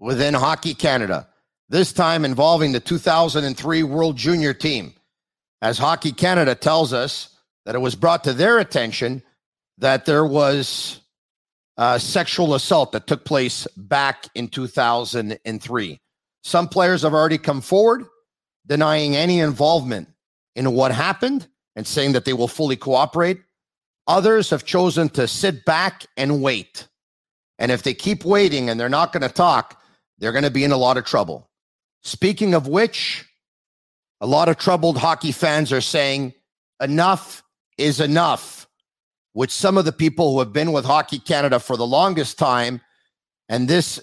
within Hockey Canada, this time involving the 2003 World Junior team. As Hockey Canada tells us that it was brought to their attention that there was uh, sexual assault that took place back in 2003. Some players have already come forward denying any involvement in what happened and saying that they will fully cooperate. Others have chosen to sit back and wait. And if they keep waiting and they're not going to talk, they're going to be in a lot of trouble. Speaking of which, a lot of troubled hockey fans are saying enough is enough, which some of the people who have been with Hockey Canada for the longest time, and this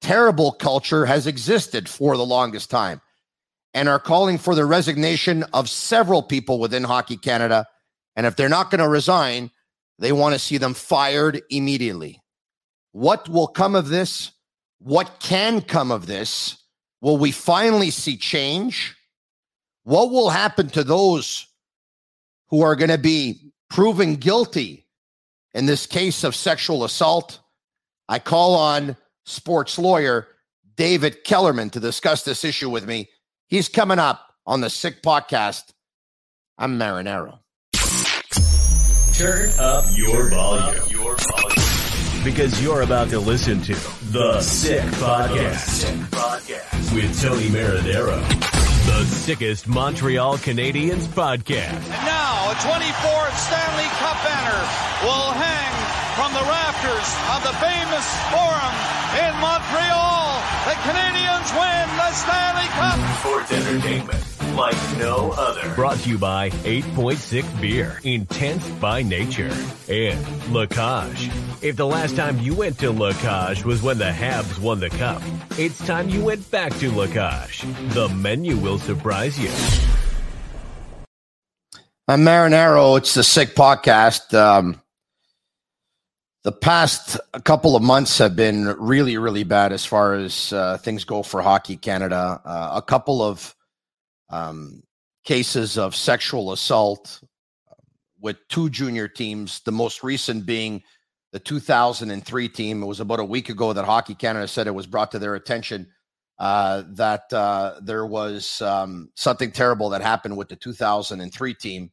terrible culture has existed for the longest time, and are calling for the resignation of several people within Hockey Canada. And if they're not going to resign, they want to see them fired immediately. What will come of this? What can come of this? Will we finally see change? What will happen to those who are going to be proven guilty in this case of sexual assault? I call on sports lawyer David Kellerman to discuss this issue with me. He's coming up on the Sick Podcast. I'm Marinaro. Turn up your volume. Your volume. Because you're about to listen to The Sick Podcast with Tony Marinaro. The sickest Montreal Canadiens podcast. And now a 24th Stanley Cup banner will hang from the rafters of the famous Forum in Montreal. The Canadiens win the Stanley Cup. Sports entertainment like no other. Brought to you by 8.6 Beer, intense by nature. And La Cage. If the last time you went to La Cage was when the Habs won the cup, it's time you went back to La Cage. The menu will surprise you. I'm Marinaro. It's the Sick Podcast. Um, the past couple of months have been really, really bad as far as uh, things go for Hockey Canada. Uh, a couple of um, cases of sexual assault with two junior teams, the most recent being the 2003 team. It was about a week ago that Hockey Canada said it was brought to their attention uh, that uh, there was um, something terrible that happened with the 2003 team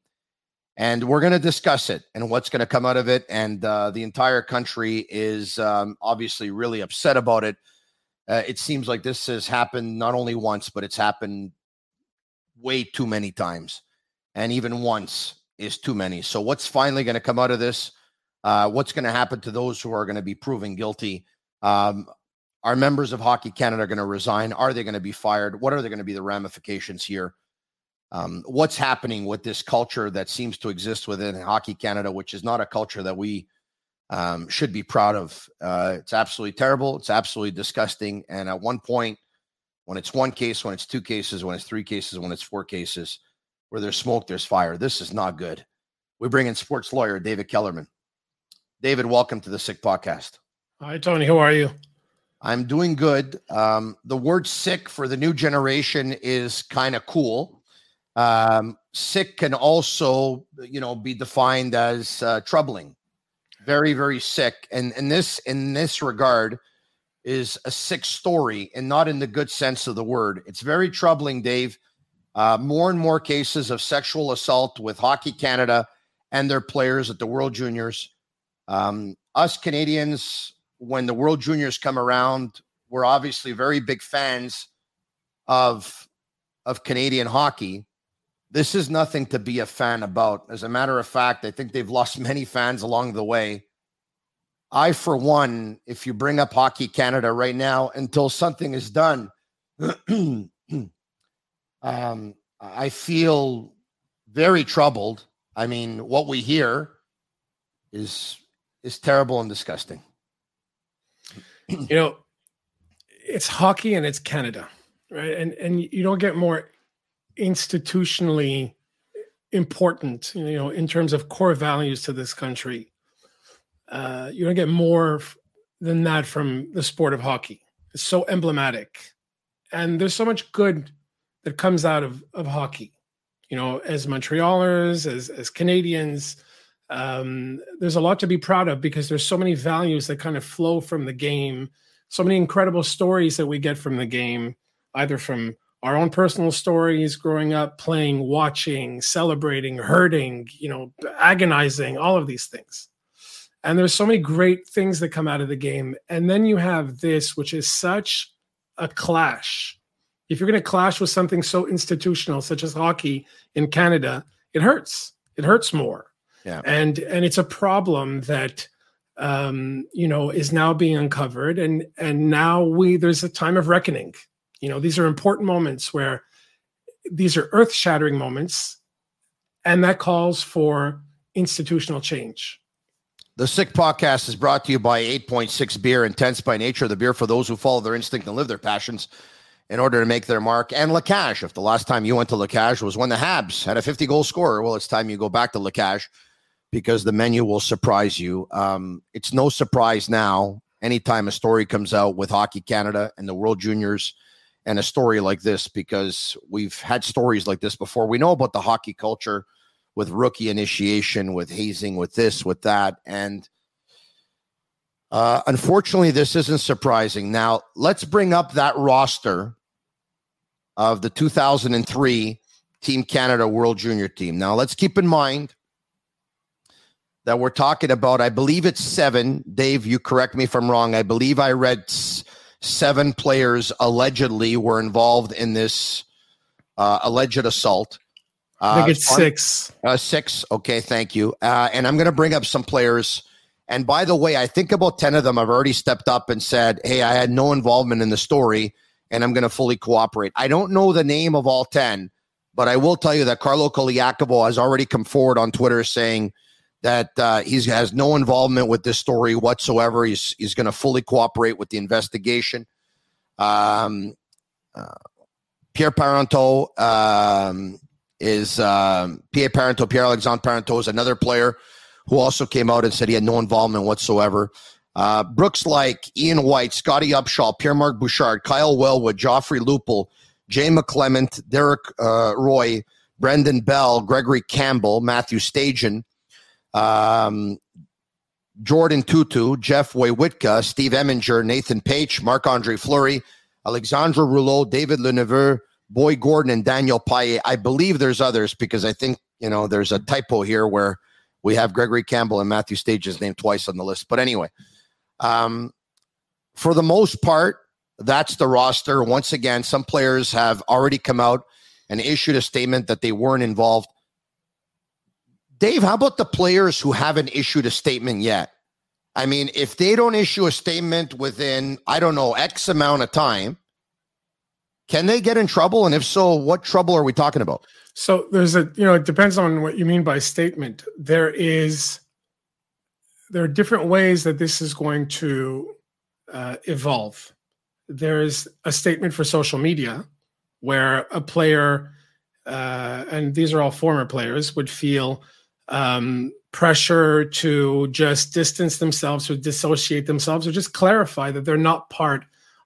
and we're going to discuss it and what's going to come out of it. And uh, the entire country is um, obviously really upset about it. Uh, it seems like this has happened not only once, but it's happened way too many times, and even once is too many. So, what's finally going to come out of this? Uh, what's going to happen to those who are going to be proven guilty? Um, are members of Hockey Canada going to resign? Are they going to be fired? What are they going to be the ramifications here? um, what's happening with this culture that seems to exist within Hockey Canada, which is not a culture that we um, should be proud of. Uh, it's absolutely terrible. It's absolutely disgusting. And at one point, when it's one case, when it's two cases, when it's three cases, when it's four cases, where there's smoke, there's fire. This is not good. We bring in sports lawyer David Kellerman. David, welcome to the Sick Podcast. Hi, Tony. How are you? I'm doing good. Um, the word sick for the new generation is kind of cool. Um, sick can also, you know, be defined as uh, troubling, very, very sick. And in this, in this regard, is a sick story, and not in the good sense of the word. It's very troubling, Dave. Uh, more and more cases of sexual assault with Hockey Canada and their players at the World Juniors. Um, us Canadians, when the World Juniors come around, we're obviously very big fans of of Canadian hockey. This is nothing to be a fan about. As a matter of fact, I think they've lost many fans along the way. I, for one, if you bring up Hockey Canada right now until something is done, um, I feel very troubled. I mean, what we hear is is terrible and disgusting. you know, it's hockey and it's Canada, right? And and you don't get more institutionally important, you know, in terms of core values to this country. Uh, you don't get more than that from the sport of hockey. It's so emblematic, and there's so much good that comes out of of hockey. You know, as Montrealers, as as Canadians, um, there's a lot to be proud of because there's so many values that kind of flow from the game, so many incredible stories that we get from the game, either from our own personal stories growing up, playing, watching, celebrating, hurting, you know, agonizing, all of these things. And there's so many great things that come out of the game. And then you have this, which is such a clash. If you're going to clash with something so institutional, such as hockey in Canada, it hurts. It hurts more. Yeah. And and it's a problem that um, you know is now being uncovered, and and now we there's a time of reckoning you know, these are important moments where these are earth shattering moments, and that calls for institutional change. The Sick Podcast is brought to you by 8.6 Beer, intense by nature, the beer for those who follow their instinct and live their passions in order to make their mark. And La Cage, if the last time you went to La Cage was when the Habs had a 50 goal scorer, well, it's time you go back to La Cage because the menu will surprise you. Um, it's no surprise now, anytime a story comes out with Hockey Canada and the World Juniors and a story like this because we've had stories like this before. We know about the hockey culture with rookie initiation, with hazing, with this, with that. And uh, unfortunately, this isn't surprising. Now, let's bring up that roster of the 2003 Team Canada World Junior team. Now, let's keep in mind that we're talking about, I believe it's seven. Dave, you correct me if I'm wrong. I believe I read seven players allegedly were involved in this uh, alleged assault. I think it's six. Uh, six. Okay, thank you. Uh, and I'm going to bring up some players. And by the way, I think about 10 of them have already stepped up and said, hey, I had no involvement in the story and I'm going to fully cooperate. I don't know the name of all 10, but I will tell you that Carlo Colaiacovo has already come forward on Twitter saying – that uh, he has no involvement with this story whatsoever. He's he's going to fully cooperate with the investigation. Um, uh, Pierre Parenteau um, is um, Pierre Parenteau, Pierre Alexandre Parenteau is another player who also came out and said he had no involvement whatsoever. Uh, Brooks Laich Ian White, Scottie Upshall, Pierre Marc Bouchard, Kyle Wellwood, Joffrey Lupul, Jay McClement, Derek uh, Roy, Brendan Bell, Gregory Campbell, Matthew Stajan, um, Jordin Tootoo, Jeff Woywitka, Steve Eminger, Nathan Page, Marc Andre Fleury, Alexandre Rouleau, David Lemieux, Boyd Gordon, and Daniel Paille. I believe there's others because I think, you know, there's a typo here where we have Gregory Campbell and Matthew Stajan's name twice on the list. But anyway, um, for the most part, that's the roster. Once again, some players have already come out and issued a statement that they weren't involved. Dave, how about the players who haven't issued a statement yet? I mean, if they don't issue a statement within, I don't know, X amount of time, can they get in trouble? And if so, what trouble are we talking about? So there's a, you know, it depends on what you mean by statement. There is, there are different ways that this is going to uh, evolve. There's a statement for social media where a player, uh, and these are all former players, would feel um, pressure to just distance themselves or dissociate themselves or just clarify that they're not part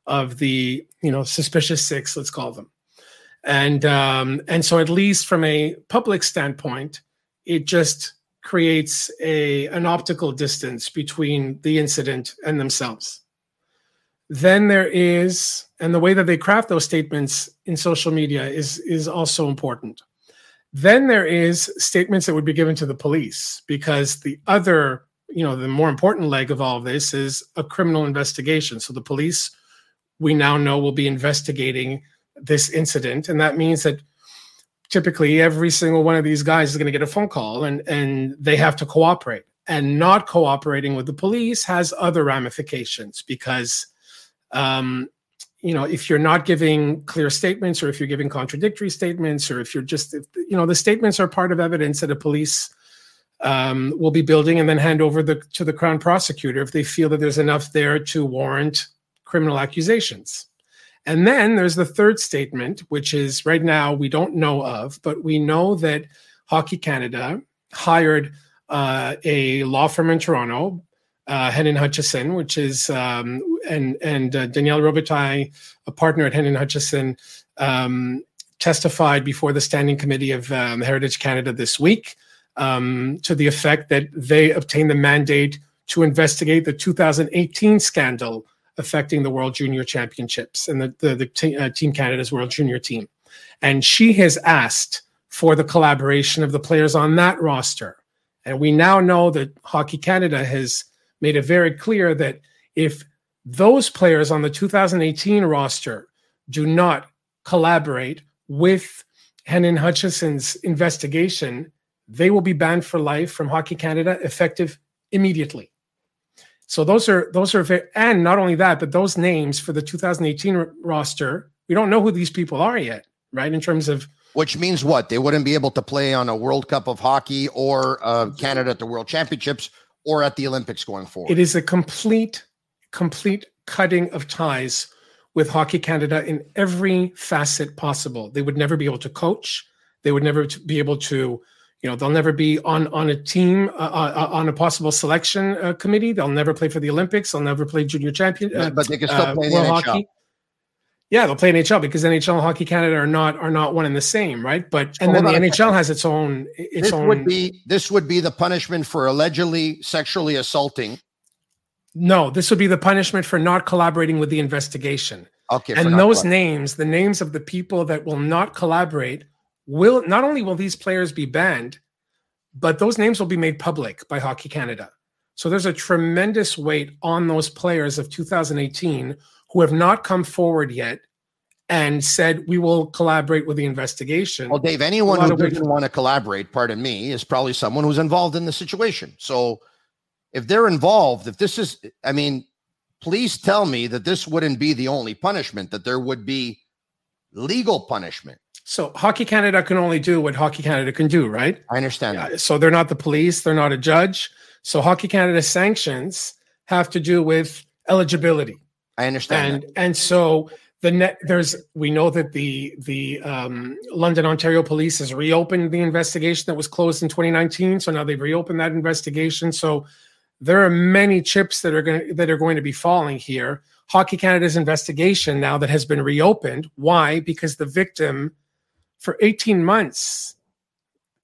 of the you know suspicious six let's call them. And um, and so at least from a public standpoint it just creates a an optical distance between the incident and themselves. Then there is and the way that they craft those statements in social media is is also important. Then there is statements that would be given to the police because the other, you know, the more important leg of all of this is a criminal investigation. So the police we now know will be investigating this incident. And that means that typically every single one of these guys is going to get a phone call and, and they have to cooperate. And not cooperating with the police has other ramifications because, um, you know, if you're not giving clear statements or if you're giving contradictory statements or if you're just, if, you know, the statements are part of evidence that a police um, will be building and then hand over the, to the crown prosecutor if they feel that there's enough there to warrant criminal accusations. And then there's the third statement, which is right now we don't know of, but we know that Hockey Canada hired uh, a law firm in Toronto, uh, Henein Hutchison, which is um, and and uh, Danielle Robitaille, a partner at Henein Hutchison, um, testified before the Standing Committee of um, Heritage Canada this week um, to the effect that they obtained the mandate to investigate the 2018 scandal affecting the World Junior Championships and the, the, the t- uh, Team Canada's World Junior team. And she has asked for the collaboration of the players on that roster. And we now know that Hockey Canada has made it very clear that if those players on the 2018 roster do not collaborate with Henein Hutchison's investigation, they will be banned for life from Hockey Canada effective immediately. So those are those are very, and not only that, but those names for the 2018 r- roster, we don't know who these people are yet, right? In terms of which means what they wouldn't be able to play on a World Cup of Hockey or uh, Canada at the World Championships or at the Olympics going forward. It is a complete, complete cutting of ties with Hockey Canada in every facet possible. They would never be able to coach. They would never be able to you know they'll never be on on a team uh, uh, uh, on a possible selection uh, committee. They'll never play for the olympics. They'll never play junior champion uh, but they can still uh, play World NHL. hockey. Yeah they'll play nhl because nhl and hockey canada are not are not one and the same right? But and then the nhl has its own its this own would be this would be the punishment for allegedly sexually assaulting? No this would be the punishment for not collaborating with the investigation. Okay and those names the names of the people that will not collaborate will not only will these players be banned, but those names will be made public by Hockey Canada. So there's a tremendous weight on those players of 2018 who have not come forward yet and said we will collaborate with the investigation. Well, Dave, anyone who doesn't want to collaborate, pardon me, is probably someone who's involved in the situation. So if they're involved, if this is, I mean, please tell me that this wouldn't be the only punishment, that there would be legal punishment. So Hockey Canada can only do what Hockey Canada can do, right? I understand yeah, that. So they're not the police, they're not a judge. So Hockey Canada sanctions have to do with eligibility. I understand. And that. and so the net there's we know that the the um, London Ontario Police has reopened the investigation that was closed in 2019. So now they've reopened that investigation. So there are many chips that are going that are going to be falling here. Hockey Canada's investigation now that has been reopened. Why? Because the victim for 18 months,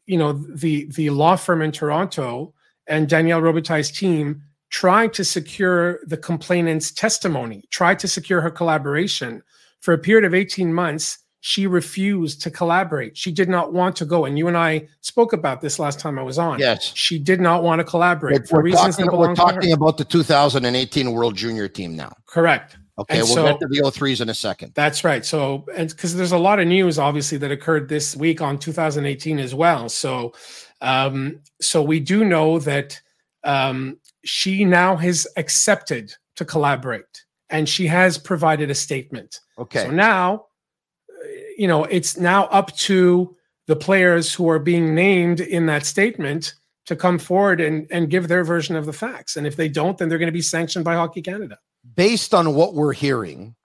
you know, the the law firm in Toronto and Danielle Robitaille's team tried to secure the complainant's testimony, tried to secure her collaboration. For a period of 18 months, she refused to collaborate. She did not want to go. And you and I spoke about this last time I was on. Yes. She did not want to collaborate we're, for reasons talking, that belong We're talking about the 2018 World Junior team now. Correct. Okay, and we'll so, get to the O3s in a second. That's right. So, and because there's a lot of news, obviously, that occurred this week on 2018 as well. So, um, so we do know that um, she now has accepted to collaborate, and she has provided a statement. Okay. So now, you know, it's now up to the players who are being named in that statement to come forward and, and give their version of the facts. And if they don't, then they're going to be sanctioned by Hockey Canada based on what we're hearing,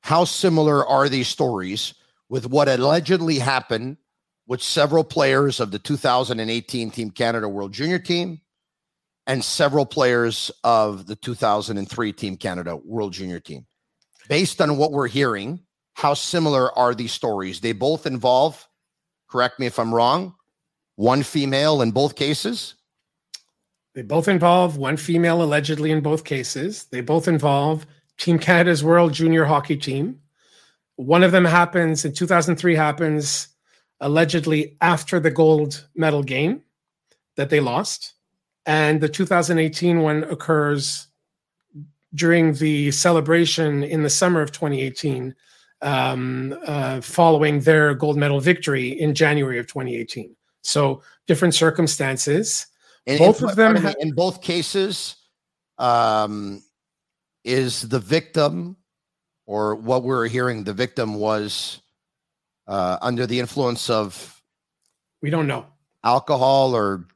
how similar are these stories with what allegedly happened with several players of the 2018 Team Canada World Junior team and several players of the 2003 Team Canada World Junior team? Based on what we're hearing, how similar are these stories? They both involve, correct me if I'm wrong, one female in both cases. They both involve one female allegedly in both cases. They both involve Team Canada's World Junior Hockey Team. One of them happens in 2003 happens allegedly after the gold medal game that they lost. And the 2018 one occurs during the celebration in the summer of 2018, um, uh, following their gold medal victory in January of 2018. So different circumstances. And both in, of them ha- in both cases, um, is the victim, or what we're hearing, the victim was uh, under the influence of. We don't know alcohol or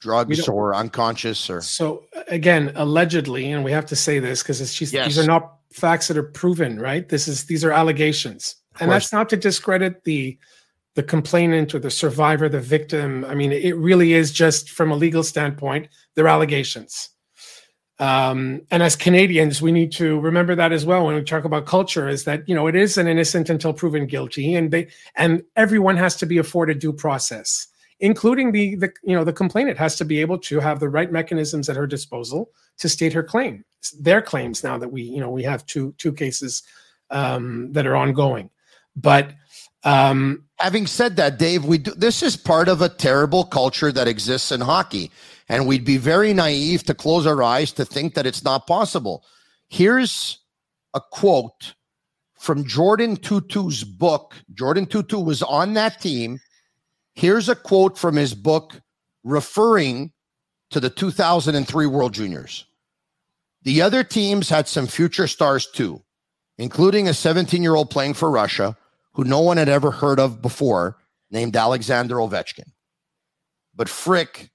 drugs or unconscious or so again allegedly and we have to say this because it's just yes. these are not facts that are proven right this is these are allegations and that's not to discredit the the complainant or the survivor the victim. I mean it really is just from a legal standpoint they're allegations. Um, and as canadians we need to remember that as well when we talk about culture is that you know it is an innocent until proven guilty and they and everyone has to be afforded due process including the the you know the complainant has to be able to have the right mechanisms at her disposal to state her claim their claims now that we you know we have two two cases um, that are ongoing. But um, having said that dave we do, this is part of a terrible culture that exists in hockey and we'd be very naive to close our eyes to think that it's not possible. Here's a quote from Jordin Tootoo's book. Jordin Tootoo was on that team. Here's a quote from his book referring to the 2003 World Juniors. The other teams had some future stars too, including a 17 year old playing for Russia who no one had ever heard of before, named Alexander Ovechkin. But frick,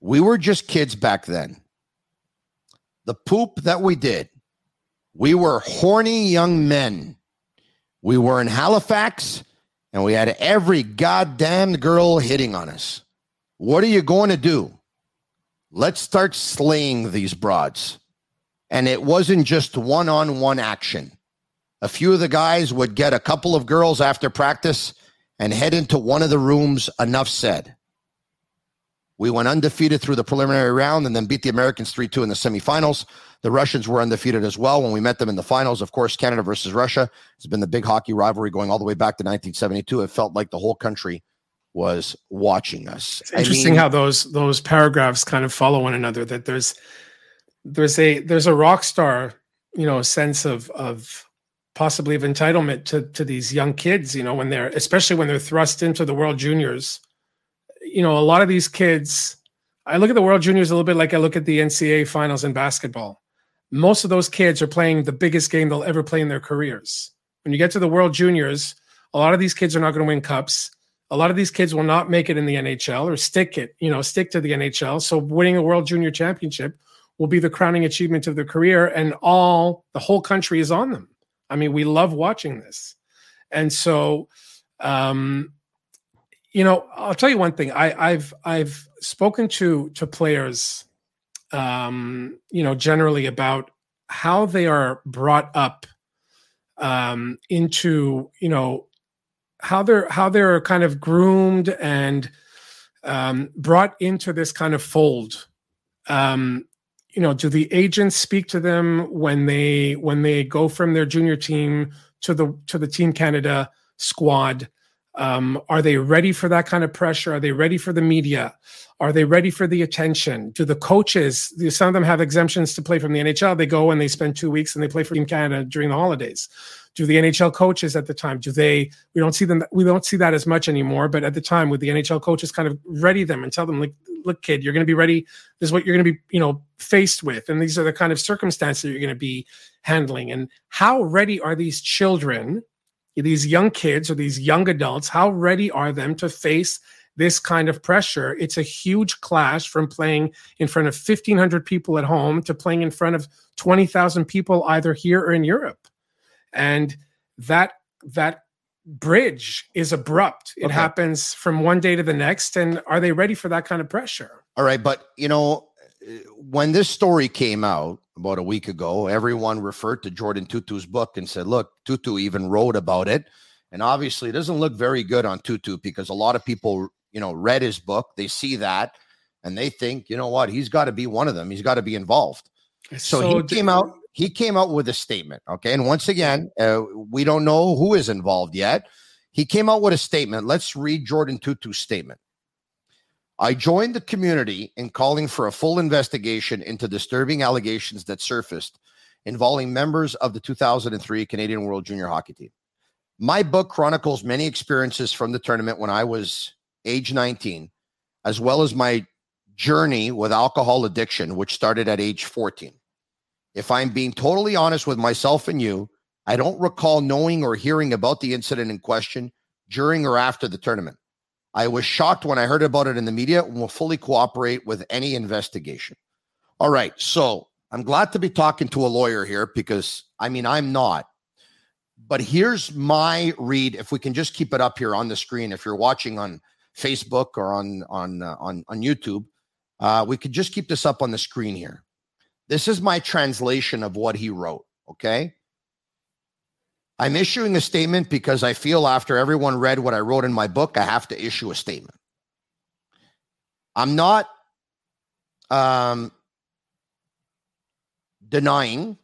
we were just kids back then. The poop that we did, we were horny young men. We were in Halifax and we had every goddamn girl hitting on us. What are you going to do? Let's start slaying these broads. And it wasn't just one on one action. A few of the guys would get a couple of girls after practice and head into one of the rooms. Enough said. We went undefeated through the preliminary round and then beat the Americans 3 2 in the semifinals. The Russians were undefeated as well when we met them in the finals. Of course, Canada versus Russia has been the big hockey rivalry going all the way back to 1972. It felt like the whole country was watching us. It's interesting I mean, how those those paragraphs kind of follow one another. That there's there's a there's a rock star, you know, sense of of possibly of entitlement to to these young kids. You know, when they're especially when they're thrust into the World Juniors. You know, a lot of these kids. I look at the World Juniors a little bit like I look at the NCAA finals in basketball most of those kids are playing the biggest game they'll ever play in their careers. When you get to the World Juniors, a lot of these kids are not going to win cups. A lot of these kids will not make it in the NHL or stick it, you know, stick to the NHL. So winning a World Junior Championship will be the crowning achievement of their career, and all the whole country is on them. I mean, we love watching this, and so, um, you know, I'll tell you one thing. I, I've I've spoken to to players um, you know, generally about how they are brought up um, into, you know, how they're how they're kind of groomed and um, brought into this kind of fold. Um, you know, do the agents speak to them when they when they go from their junior team to the to the Team Canada squad? Um, are they ready for that kind of pressure? Are they ready for the media? Are they ready for the attention? Do the coaches, some of them have exemptions to play from the NHL. They go and they spend two weeks and they play for Team Canada during the holidays. Do the NHL coaches at the time, do they, we don't see them, we don't see that as much anymore, but at the time would the NHL coaches kind of ready them and tell them like, look, kid, you're going to be ready. This is what you're going to be, you know, faced with. And these are the kind of circumstances you're going to be handling. And how ready are these children these young kids or these young adults, how ready are them to face this kind of pressure? It's a huge clash from playing in front of 1,500 people at home to playing in front of 20,000 people either here or in Europe. And that, that bridge is abrupt. It okay. happens from one day to the next. And are they ready for that kind of pressure? All right. But, you know, when this story came out, about a week ago, everyone referred to Jordin Tootoo's book and said, look, Tootoo even wrote about it. And obviously, it doesn't look very good on Tootoo because a lot of people, you know, read his book. They see that and they think, you know what, he's got to be one of them. He's got to be involved. So, so, he came out. He came out with a statement. Okay, and once again, uh, we don't know who is involved yet. He came out with a statement. Let's read Jordin Tootoo's statement. I joined the community in calling for a full investigation into disturbing allegations that surfaced involving members of the 2003 Canadian World Junior Hockey Team. My book chronicles many experiences from the tournament when I was age 19, as well as my journey with alcohol addiction, which started at age 14. If I'm being totally honest with myself and you, I don't recall knowing or hearing about the incident in question during or after the tournament. I was shocked when I heard about it in the media and will fully cooperate with any investigation. All right. So I'm glad to be talking to a lawyer here because I mean, I'm not. But here's my read. If we can just keep it up here on the screen, if you're watching on Facebook or on on uh, on on YouTube, uh, we could just keep this up on the screen here. This is my translation of what he wrote. Okay. I'm issuing a statement because I feel after everyone read what I wrote in my book, I have to issue a statement. I'm not um, denying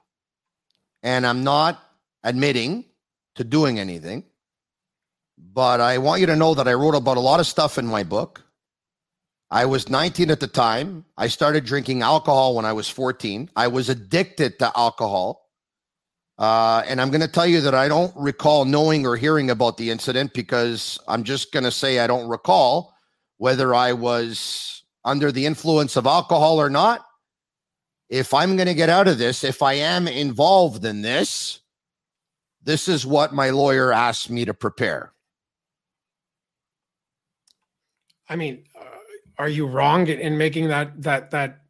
and I'm not admitting to doing anything, but I want you to know that I wrote about a lot of stuff in my book. I was 19 at the time. I started drinking alcohol when I was 14. I was addicted to alcohol. Uh, and I'm going to tell you that I don't recall knowing or hearing about the incident because I'm just going to say I don't recall whether I was under the influence of alcohol or not. If I'm going to get out of this, if I am involved in this, this is what my lawyer asked me to prepare. I mean, are you wrong in making that that that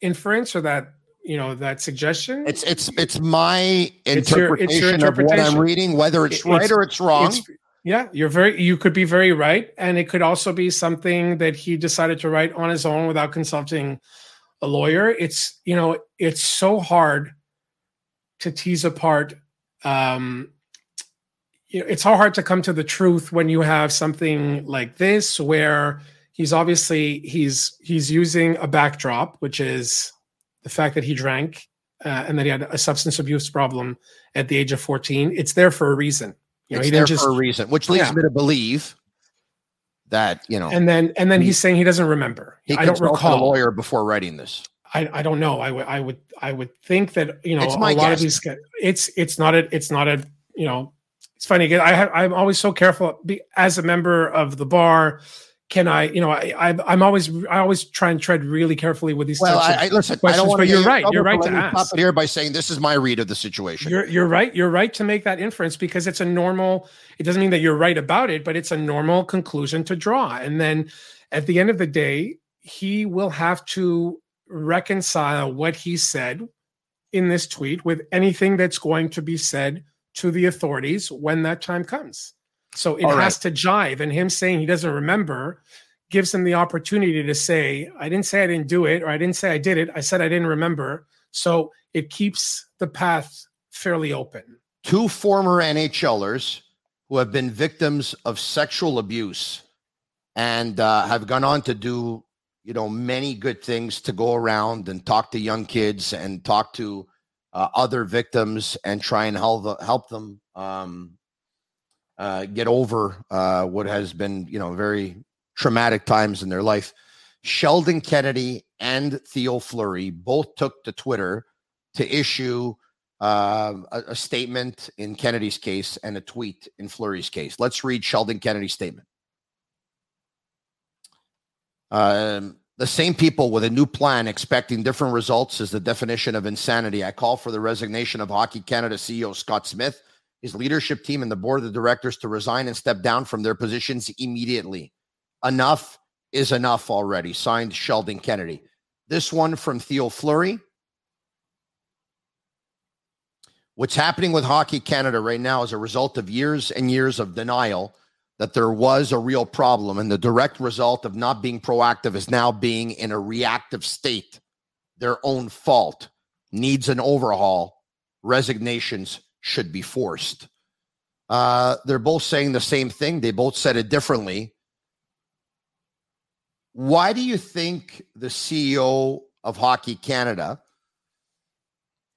inference or that you know that suggestion? It's it's it's my it's interpretation, your, it's your interpretation, of what I'm reading, whether it's, it's right or it's wrong. It's, yeah, you're very you could be very right, and it could also be something that he decided to write on his own without consulting a lawyer. It's you know it's so hard to tease apart. Um, you know, it's so hard to come to the truth when you have something like this where he's obviously he's he's using a backdrop which is the fact that he drank uh, and that he had a substance abuse problem at the age of 14 it's there for a reason you know it's he didn't just for a reason which leads yeah. me to believe that you know and then and then he, he's saying he doesn't remember he i don't recall a lawyer before writing this I, I don't know. I would I would I would think that you know a lot guess. of these it's it's not a it's not a you know it's funny. I have, I'm always so careful as a member of the bar can I, you know, I, I am always I always try and tread really carefully with these. Well, I, I listen. I don't want to. You're right. You're right to ask. Stop it here by saying this is my read of the situation. You're you're right. You're right to make that inference because it's a normal. It doesn't mean that you're right about it, but it's a normal conclusion to draw. And then at the end of the day, he will have to reconcile what he said in this tweet with anything that's going to be said to the authorities when that time comes. So it All has right. to jive. And him saying he doesn't remember gives him the opportunity to say, I didn't say I didn't do it, or I didn't say I did it. I said I didn't remember. So it keeps the path fairly open. Two former NHLers who have been victims of sexual abuse and uh, have gone on to do, you know, many good things to go around and talk to young kids and talk to uh, other victims and try and help help them um, uh, get over uh, what has been, you know, very traumatic times in their life. Sheldon Kennedy and Theo Fleury both took to Twitter to issue uh, a, a, statement in Kennedy's case and a tweet in Fleury's case. Let's read Sheldon Kennedy's statement. Um, the same people with a new plan expecting different results is the definition of insanity. I call for the resignation of Hockey Canada CEO Scott Smith his leadership team and the board of directors to resign and step down from their positions immediately. Enough is enough already. Signed Sheldon Kennedy. This one from Theo Fleury. What's happening with Hockey Canada right now is a result of years and years of denial that there was a real problem. And the direct result of not being proactive is now being in a reactive state. Their own fault needs an overhaul. Resignations should be forced. Uh, they're both saying the same thing. They both said it differently. Why do you think the CEO of Hockey Canada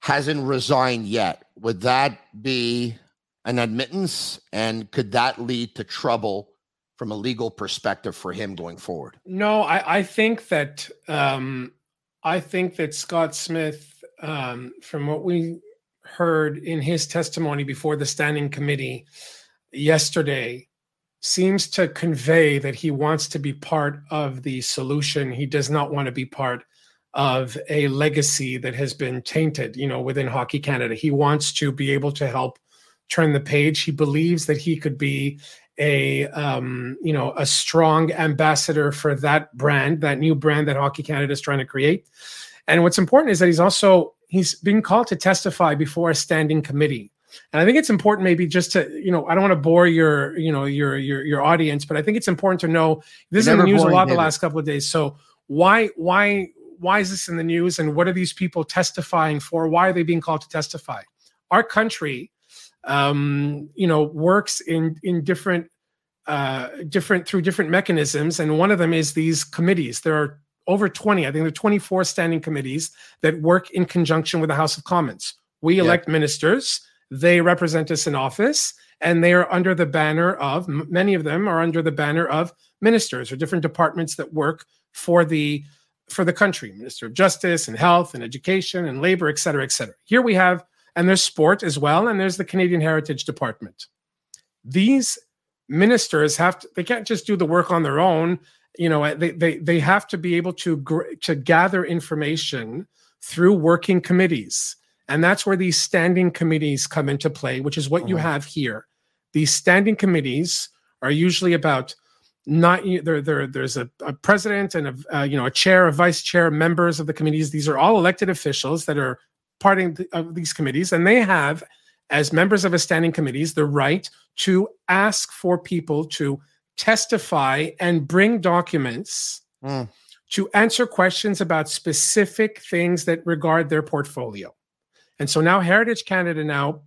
hasn't resigned yet? Would that be an admittance? And could that lead to trouble from a legal perspective for him going forward? No, I, I think that um, I think that Scott Smith, um, from what we heard in his testimony before the standing committee yesterday seems to convey that he wants to be part of the solution. He does not want to be part of a legacy that has been tainted, you know, within Hockey Canada. He wants to be able to help turn the page. He believes that he could be a um, you know a strong ambassador for that brand, that new brand that Hockey Canada is trying to create. And what's important is that he's also he's being called to testify before a standing committee. And I think it's important maybe just to, you know, I don't want to bore your, you know, your your your audience, but I think it's important to know this is in the news a lot the last couple of days. So why why why is this in the news and what are these people testifying for? Why are they being called to testify? Our country um, you know, works in in different uh, different through different mechanisms, and one of them is these committees. There are over 20, I think there are 24 standing committees that work in conjunction with the House of Commons. We elect ministers, they represent us in office, and they are under the banner of many of them are under the banner of ministers or different departments that work for the for the country minister of justice and health and education and labor et cetera et cetera here we have and there's sport as well, and there's the Canadian Heritage Department. These ministers have to, they can't just do the work on their own. You know, they they they have to be able to to gather information through working committees. And that's where these standing committees come into play, which is what uh-huh. you have here. These standing committees are usually about not there, there there's a, a president and a uh, you know a chair a vice chair members of the committees these are all elected officials that are part of these committees, and they have, as members of a standing committees, the right to ask for people to testify and bring documents mm. to answer questions about specific things that regard their portfolio. And so now Heritage Canada now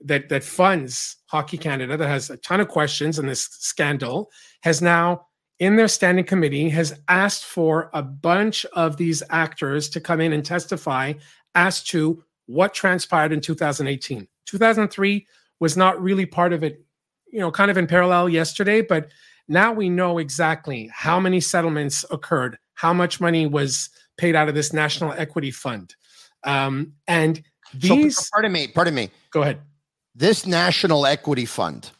that that funds Hockey Canada that has a ton of questions in this scandal has now in their standing committee has asked for a bunch of these actors to come in and testify as to what transpired in 2018. 2003 was not really part of it, you know, kind of in parallel yesterday, but now we know exactly how many settlements occurred, how much money was paid out of this national equity fund. Um, and these. So, pardon me, pardon me. Go ahead. This national equity fund,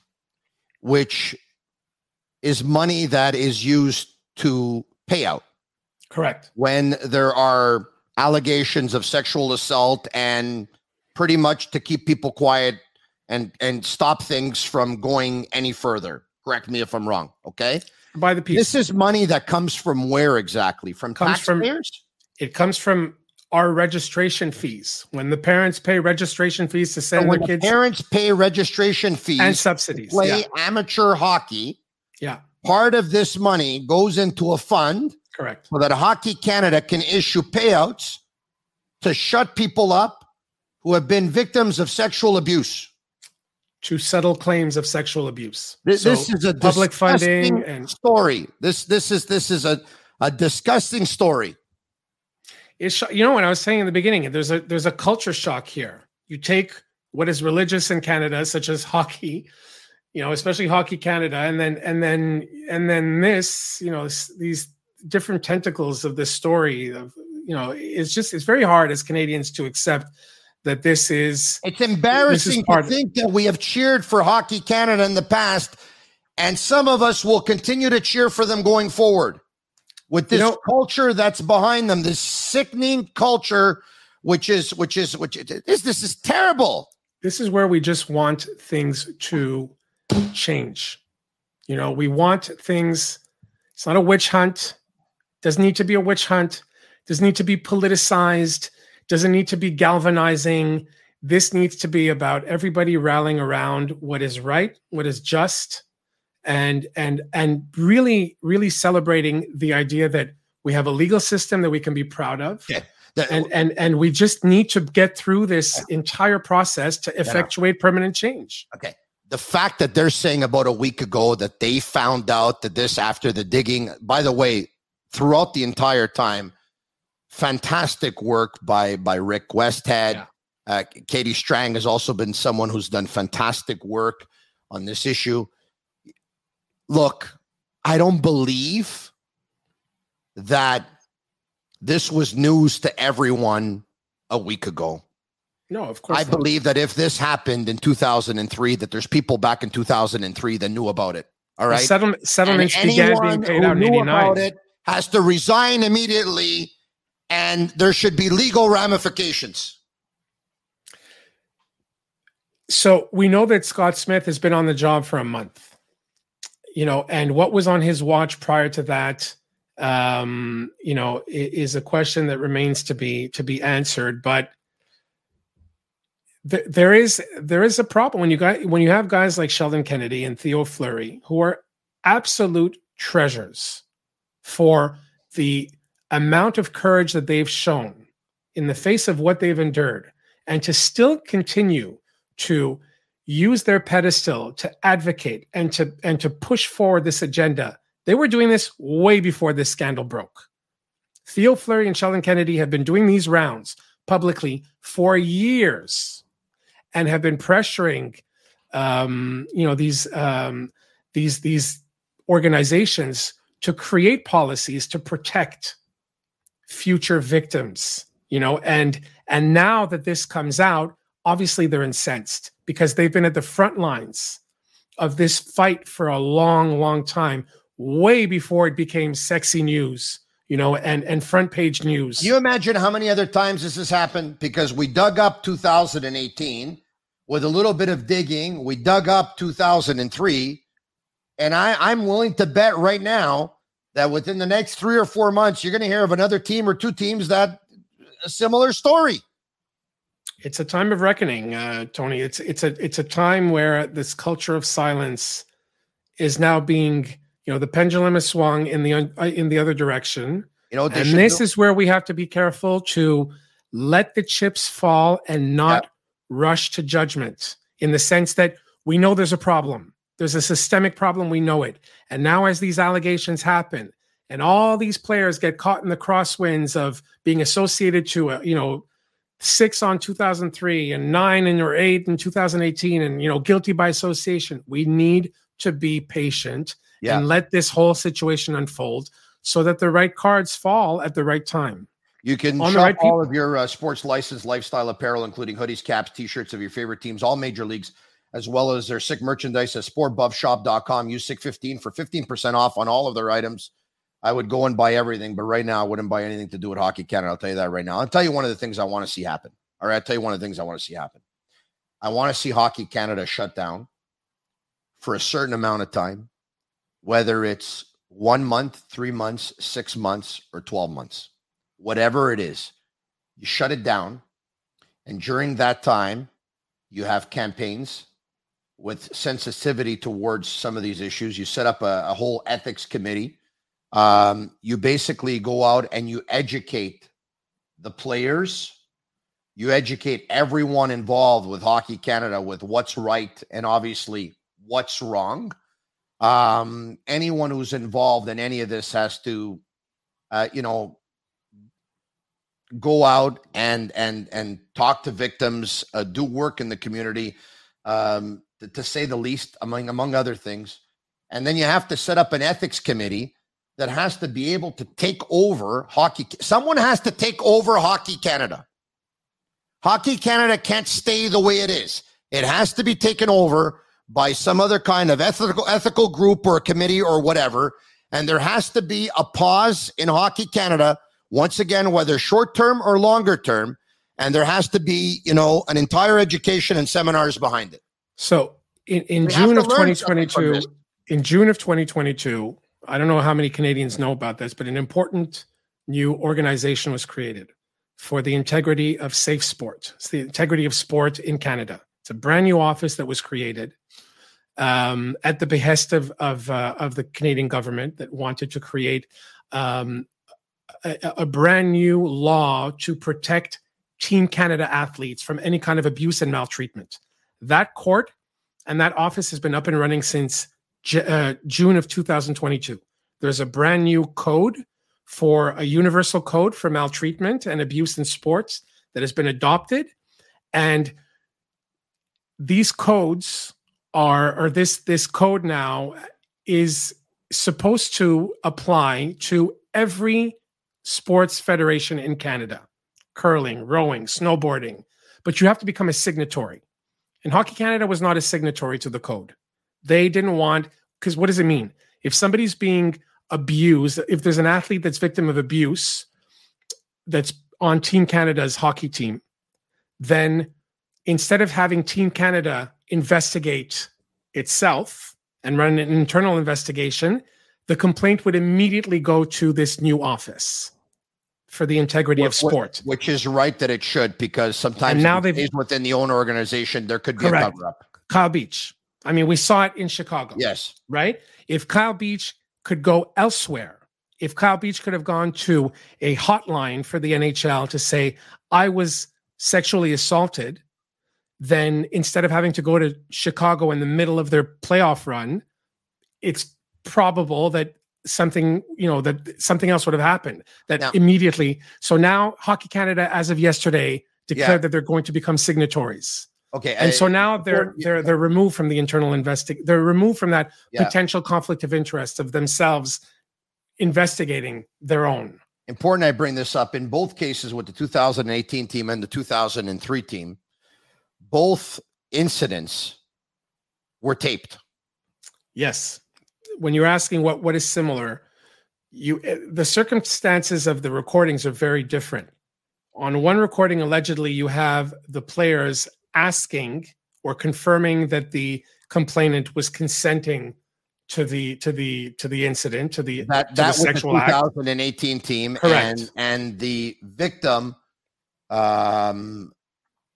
which is money that is used to pay out. Correct. When there are allegations of sexual assault and pretty much to keep people quiet and and stop things from going any further. Correct me if I'm wrong. Okay. By the piece. This is money that comes from where exactly? From comes taxpayers? From, it comes from our registration fees. When the parents pay registration fees to send their kids, parents pay registration fees and subsidies. Play yeah. amateur hockey. Yeah. Part of this money goes into a fund Correct. So that Hockey Canada can issue payouts to shut people up who have been victims of sexual abuse. To settle claims of sexual abuse. This, so this is a public funding and story. This this is this is a, a disgusting story. It's you know what I was saying in the beginning. There's a there's a culture shock here. You take what is religious in Canada, such as hockey, you know, especially Hockey Canada, and then and then and then this, you know, these different tentacles of this story of you know it's just it's very hard as canadians to accept that this is it's embarrassing is to think that we have cheered for hockey canada in the past and some of us will continue to cheer for them going forward with this you know, culture that's behind them this sickening culture which is which is which is this is terrible this is where we just want things to change you know we want things it's not a witch hunt doesn't need to be a witch hunt. Doesn't need to be politicized. Doesn't need to be galvanizing. This needs to be about everybody rallying around what is right, what is just, and and and really, really celebrating the idea that we have a legal system that we can be proud of. Yeah. That, and and and we just need to get through this yeah. entire process to effectuate permanent change. Okay the fact that they're saying about a week ago that they found out that this after the digging by the way throughout the entire time. Fantastic work by by Rick Westhead. Yeah. Uh, Katie Strang has also been someone who's done fantastic work on this issue. Look, I don't believe that this was news to everyone a week ago. No, of course. I not. believe that if this happened in 2003, that there's people back in 2003 that knew about it. All right. settlement, settlements began being paid out in 89. It has to resign immediately and there should be legal ramifications. So we know that Scott Smith has been on the job for a month, you know, and what was on his watch prior to that, um, you know, is a question that remains to be to be answered. But th- there is there is a problem when you got when you have guys like Sheldon Kennedy and Theo Fleury who are absolute treasures for the amount of courage that they've shown in the face of what they've endured and to still continue to use their pedestal to advocate and to and to push forward this agenda. They were doing this way before this scandal broke. Theo Fleury and Sheldon Kennedy have been doing these rounds publicly for years and have been pressuring um, you know these um, these these organizations to create policies to protect future victims you know and and now that this comes out obviously they're incensed because they've been at the front lines of this fight for a long long time way before it became sexy news you know and and front page news. Can you imagine how many other times this has happened? Because we dug up 2018 with a little bit of digging. We dug up 2003 and i i'm willing to bet right now that within the next three or four months, you're going to hear of another team or two teams that a similar story. It's a time of reckoning, uh, Tony. It's it's a it's a time where this culture of silence is now being, you know, the pendulum is swung in the uh, in the other direction. You know, and this do- is where we have to be careful to let the chips fall and not rush to judgment. In the sense that we know there's a problem there's a systemic problem. We know it. And now, as these allegations happen, and all these players get caught in the crosswinds of being associated to a, you know, six on 2003 and nine and or eight in 2018, and you know, guilty by association. We need to be patient yeah. and let this whole situation unfold so that the right cards fall at the right time. You can shop right all of your uh, sports license lifestyle apparel, including hoodies, caps, t-shirts of your favorite teams, all major leagues as well as their sick merchandise at sportbuffshop.com. Use SICK15 for 15% off on all of their items. I would go and buy everything, but right now I wouldn't buy anything to do with Hockey Canada. I'll tell you that right now. I'll tell you one of the things I want to see happen. All right, I'll tell you one of the things I want to see happen. I want to see Hockey Canada shut down for a certain amount of time, whether it's one month, three months, six months, or 12 months, whatever it is. You shut it down. And during that time, you have campaigns with sensitivity towards some of these issues. You set up a, a whole ethics committee. Um, you basically go out and you educate the players. You educate everyone involved with Hockey Canada with what's right and obviously what's wrong. Um, anyone who's involved in any of this has to, uh, you know, go out and and and talk to victims, uh, do work in the community. Um, to, say the least, among among other things. And then you have to set up an ethics committee that has to be able to take over hockey. Someone has to take over Hockey Canada. Hockey Canada can't stay the way it is. It has to be taken over by some other kind of ethical ethical group or committee or whatever. And there has to be a pause in Hockey Canada once again, whether short term or longer term. And there has to be, you know, an entire education and seminars behind it. So in, in June of 2022, in June of 2022, I don't know how many Canadians know about this, but an important new organization was created for the integrity of safe sport. It's the integrity of sport in Canada. It's a brand new office that was created um, at the behest of of, uh, of the Canadian government that wanted to create um, a, a brand new law to protect Team Canada athletes from any kind of abuse and maltreatment. That court and that office has been up and running since uh, June of 2022. There's a brand new code for a universal code for maltreatment and abuse in sports that has been adopted. And these codes are, or this, this code now is supposed to apply to every sports federation in Canada curling, rowing, snowboarding, but you have to become a signatory. And Hockey Canada was not a signatory to the code. They didn't want, because what does it mean? If somebody's being abused, if there's an athlete that's victim of abuse that's on Team Canada's hockey team, then instead of having Team Canada investigate itself and run an internal investigation, the complaint would immediately go to this new office for the integrity of sport. What, which is right that it should, because sometimes and now they've within the owner organization, there could be correct. a cover up. Kyle Beach. I mean, we saw it in Chicago. Yes. Right? If Kyle Beach could go elsewhere, if Kyle Beach could have gone to a hotline for the NHL to say, I was sexually assaulted, then instead of having to go to Chicago in the middle of their playoff run, it's probable that something you know that something else would have happened that now, immediately so now hockey canada as of yesterday declared yeah. that they're going to become signatories. Okay and I, so now they're they're they're removed from the internal investing they're removed from that yeah. potential conflict of interest of themselves investigating their own. Important i bring this up. In both cases with the 2018 team and the 2003 team both incidents were taped. Yes when you're asking what what is similar, you eh, the circumstances of the recordings are very different. On one recording, allegedly, you have the players asking or confirming that the complainant was consenting to the to the to the incident to the that to that the was the 2018 act. team Correct. and and the victim um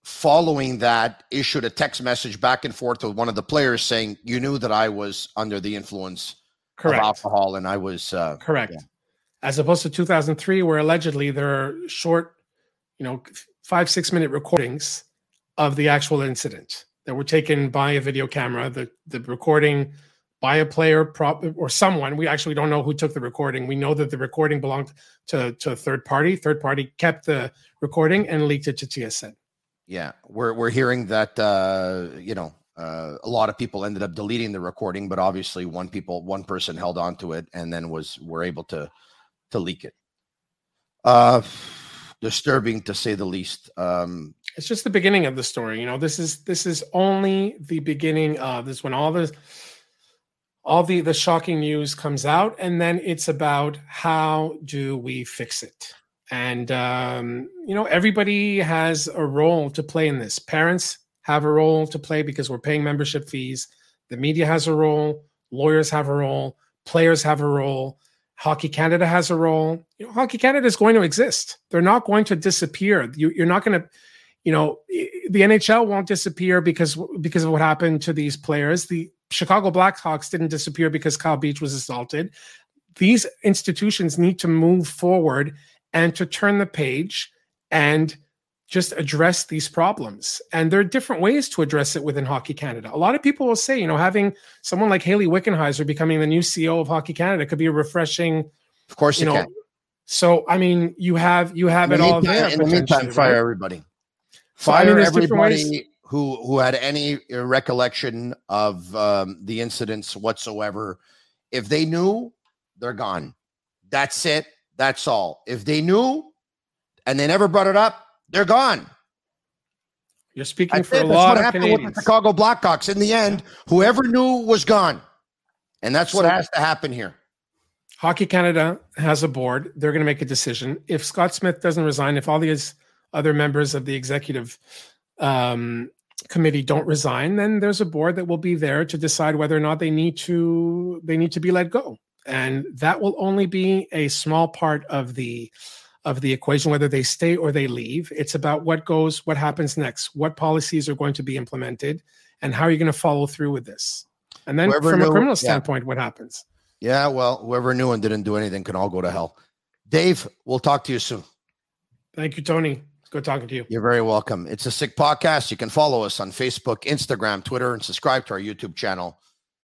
following that issued a text message back and forth with one of the players saying you knew that i was under the influence Correct. of alcohol and i was uh, correct. yeah. as opposed to 2003 where allegedly there are short you know five six minute recordings of the actual incident that were taken by a video camera the the recording by a player prop or someone. We actually don't know who took the recording. We know that the recording belonged to to a third party. Third party kept the recording and leaked it to tsn yeah, we're we're hearing that uh, you know uh, a lot of people ended up deleting the recording, but obviously one people one person held on to it and then was were able to to leak it. Uh, disturbing to say the least. Um, it's just the beginning of the story. You know, this is this is only the beginning of this when all the all the the shocking news comes out, and then it's about how do we fix it and um, you know everybody has a role to play in this. Parents have a role to play because we're paying membership fees. The media has a role. Lawyers have a role. Players have a role. Hockey canada has a role. You know, hockey canada is going to exist. They're not going to disappear. You, you're not going to you know the nhl won't disappear because because of what happened to these players. The chicago blackhawks didn't disappear because kyle beach was assaulted. These institutions need to move forward and to turn the page and just address these problems. And there are different ways to address it within Hockey Canada. A lot of people will say, you know, having someone like Hayley Wickenheiser becoming the new CEO of Hockey Canada could be a refreshing. Of course, you know. Can. So I mean, you have you have it all there. In the meantime, fire right? everybody. Fire so, I mean, everybody who who had any recollection of um, the incidents whatsoever. If they knew, they're gone. That's it. That's all. If they knew and they never brought it up, they're gone. You're speaking for a lot of Canadians. What happened with the Chicago Blackhawks. In the end, whoever knew was gone, and that's what so, has to happen here. Hockey Canada has a board. They're going to make a decision. If Scott Smith doesn't resign, if all these other members of the executive um, committee don't resign, then there's a board that will be there to decide whether or not they need to they need to be let go and that will only be a small part of the of the equation whether they stay or they leave. It's about what goes what happens next what policies are going to be implemented and how are you going to follow through with this? And then whoever from knew, a criminal standpoint yeah. what happens? Yeah well whoever knew and didn't do anything can all go to hell. Dave we'll talk to you soon. Thank you tony. It's good talking to you. You're very welcome. It's a sick podcast. You can follow us on facebook instagram twitter and subscribe to our youtube channel.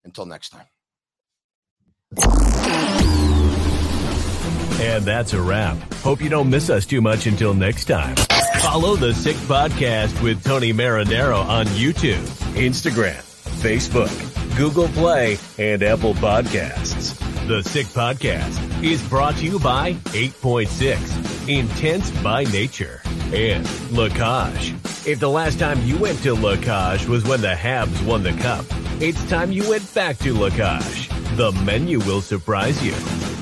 Until next time and that's a wrap. Hope you don't miss us too much until next time. Follow the Sick Podcast with Tony Marinaro on YouTube, Instagram, Facebook, Google Play, and Apple Podcasts. The Sick Podcast is brought to you by 8.6, Intense by Nature, and La Cage. If the last time you went to La Cage was when the Habs won the cup, it's time you went back to La Cage. The menu will surprise you.